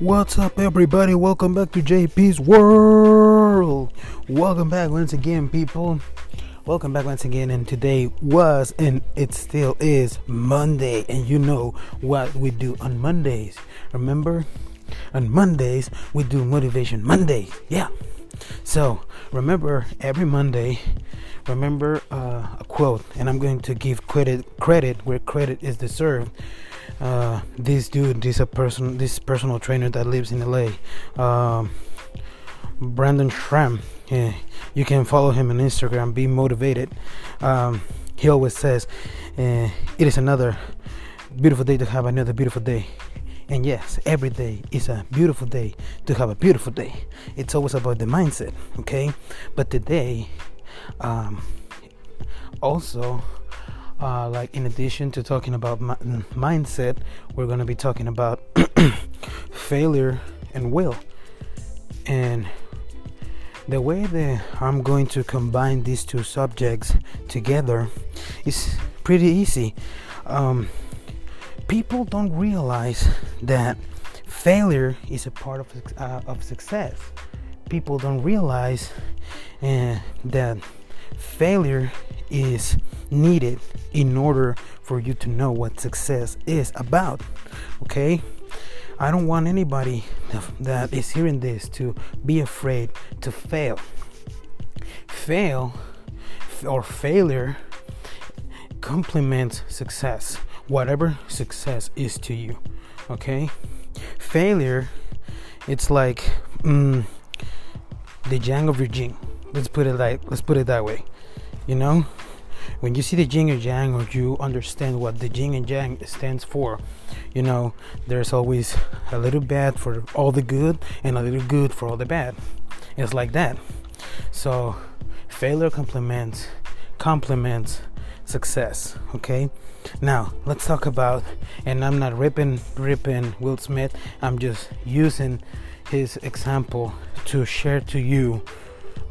What's up, everybody? Welcome back to JP's World. Welcome back once again, people. Welcome back once again. And today was and it still is Monday. And you know what we do on Mondays. Remember? On Mondays, we do Motivation Monday. Yeah. So remember, every Monday, remember uh, a quote, and I'm going to give credit credit where credit is deserved. Uh, this dude, this a person, this personal trainer that lives in LA, um, Brandon Schramm. Yeah, you can follow him on Instagram. Be motivated. Um, he always says, uh, "It is another beautiful day to have another beautiful day." And yes, every day is a beautiful day to have a beautiful day. It's always about the mindset, okay? But today, um, also, uh, like in addition to talking about mi- mindset, we're going to be talking about failure and will. And the way that I'm going to combine these two subjects together is pretty easy. Um, people don't realize that failure is a part of, uh, of success. People don't realize uh, that failure is needed in order for you to know what success is about. Okay? I don't want anybody that is hearing this to be afraid to fail. Fail or failure complements success whatever success is to you okay failure it's like mm, the yang of your jing let's put it like let's put it that way you know? When you see the yin and yang or you understand what the yin and yang stands for you know there's always a little bad for all the good and a little good for all the bad. It's like that. So failure complements complements success okay? Now let's talk about and i'm not ripping ripping will smith. I'm just using his example to share to you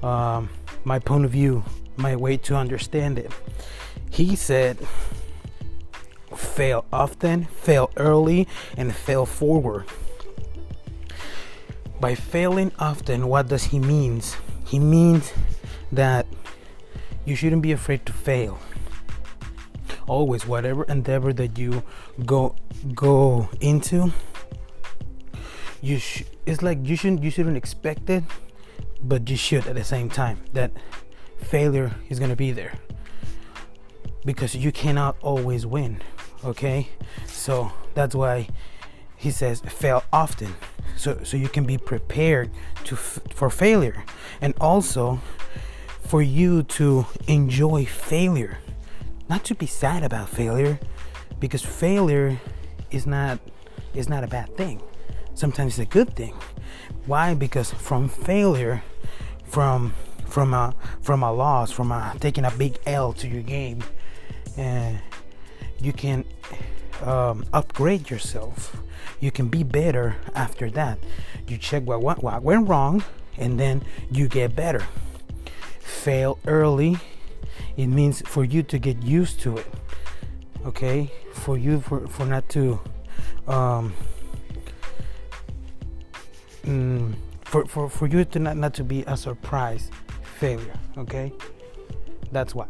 um, my point of view my way to understand it. He said fail often fail early and fail forward. By failing often what does he means he means that you shouldn't be afraid to fail. Always whatever endeavor that you go go into you sh- it's like you shouldn't you shouldn't expect it but you should at the same time that failure is going to be there. Because you cannot always win okay? So that's why he says fail often. So so you can be prepared to f- for failure. And also for you to enjoy failure not to be sad about failure because failure is not is not a bad thing. Sometimes it's a good thing. Why? Because from failure from from a from a loss from a taking a big l to your game. And you can um, upgrade yourself. You can be better after that. You check what, what, what went wrong and then you get better. Fail early. It means for you to get used to it. Okay? For you for, for not to um, for, for, for you to not, not to be a surprise failure okay that's why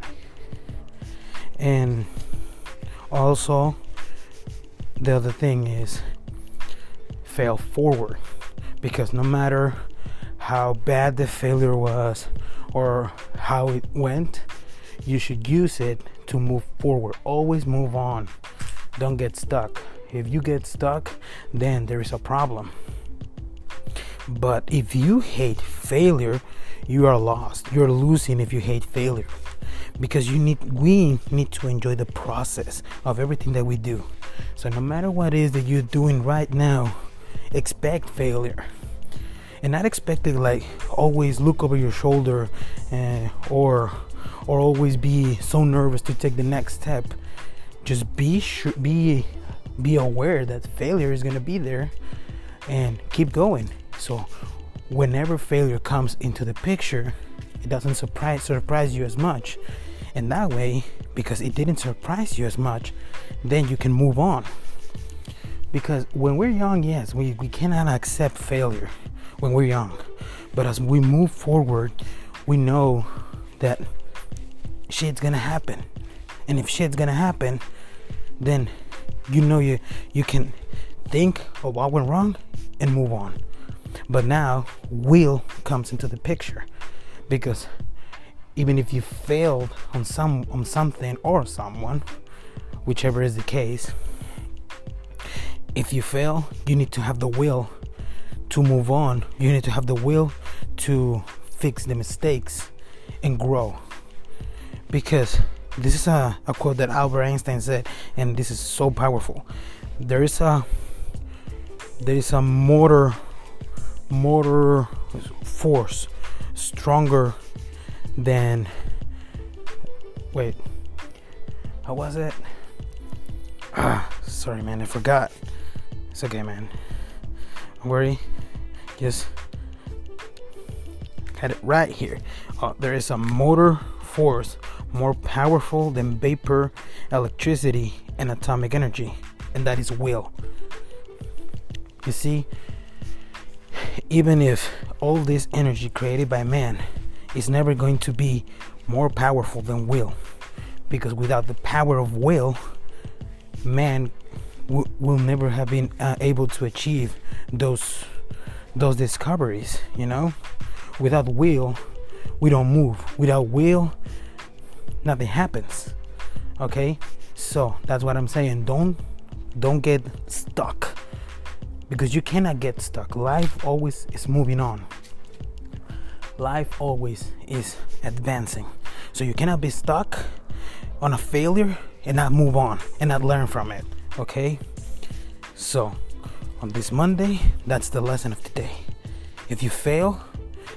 and also the other thing is fail forward because no matter how bad the failure was or how it went you should use it to move forward. Always move on. Don't get stuck. If you get stuck, then there is a problem. But if you hate failure, you are lost. You're losing if you hate failure. Because you need we need to enjoy the process of everything that we do. So no matter what it is that you're doing right now, expect failure. And not expect it like always look over your shoulder uh, or or always be so nervous to take the next step. Just be sure, be be aware that failure is going to be there and keep going. So whenever failure comes into the picture, it doesn't surprise surprise you as much. And that way, because it didn't surprise you as much, then you can move on. Because when we're young, yes, we, we cannot accept failure when we're young. But as we move forward, we know that shit's gonna happen. And if shit's gonna happen, then you know you you can think of what went wrong and move on. But now will comes into the picture because even if you failed on some on something or someone, whichever is the case, if you fail, you need to have the will to move on. You need to have the will to fix the mistakes and grow. Because this is a, a quote that Albert Einstein said, and this is so powerful. There is a there is a motor motor force stronger than wait how was it? Ah sorry man i forgot. It's okay man. Don't worry. Just had it right here. Uh, there is a motor force more powerful than vapor electricity and atomic energy and that is will. You see even if all this energy created by man is never going to be more powerful than will. Because without the power of will man w- will never have been uh, able to achieve those those discoveries you know? Without will we don't move. Without will nothing happens. Okay? So that's what i'm saying. Don't don't get stuck because you cannot get stuck. Life always is moving on. Life always is advancing. So you cannot be stuck on a failure and not move on and not learn from it. Okay? So, on this Monday, that's the lesson of today. If you fail,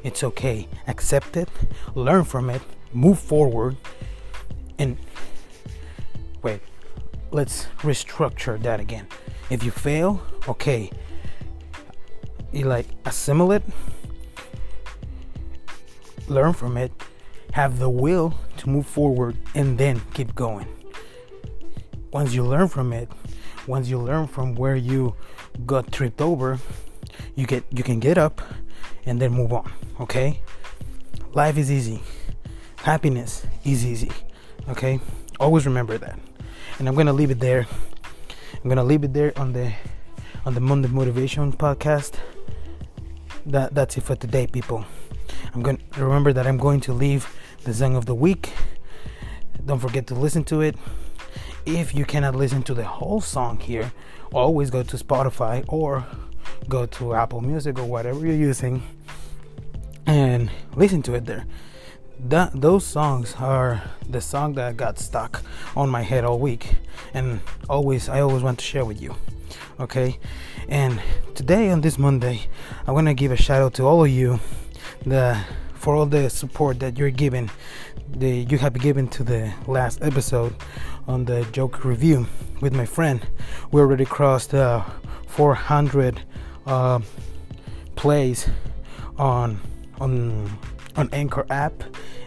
it's okay. Accept it, learn from it, move forward, and wait, let's restructure that again. If you fail, okay, you like assimilate, learn from it, have the will to move forward, and then keep going. Once you learn from it, once you learn from where you got tripped over, you get you can get up and then move on. Okay? Life is easy. Happiness is easy. Okay? Always remember that. And I'm gonna leave it there. I'm gonna leave it there on the on the Monday Motivation podcast. That that's it for today, people. I'm to remember that I'm going to leave the song of the week. Don't forget to listen to it. If you cannot listen to the whole song here, always go to Spotify or go to Apple Music or whatever you're using and listen to it there. That, those songs are the song that got stuck on my head all week and always I always want to share with you okay? And today on this monday i want to give a shout out to all of you the for all the support that you're giving the you have given to the last episode on the joke review with my friend. We already crossed uh, 400 uh, plays on on on anchor app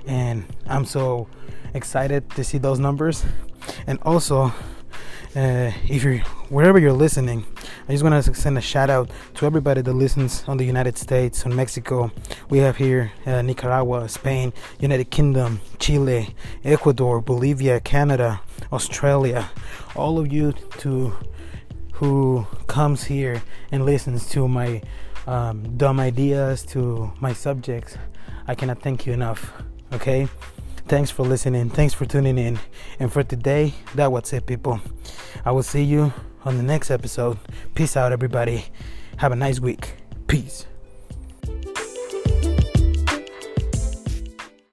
and i'm so excited to see those numbers and also uh, if you're wherever you're listening, I just want to send a shout out to everybody that listens on the United States, on Mexico. We have here uh, Nicaragua, Spain, United Kingdom, Chile, Ecuador, Bolivia, Canada, Australia. All of you to who comes here and listens to my um, dumb ideas, to my subjects. I cannot thank you enough. Okay. Thanks for listening. Thanks for tuning in. And for today, that was it, people. I will see you on the next episode. Peace out, everybody. Have a nice week. Peace.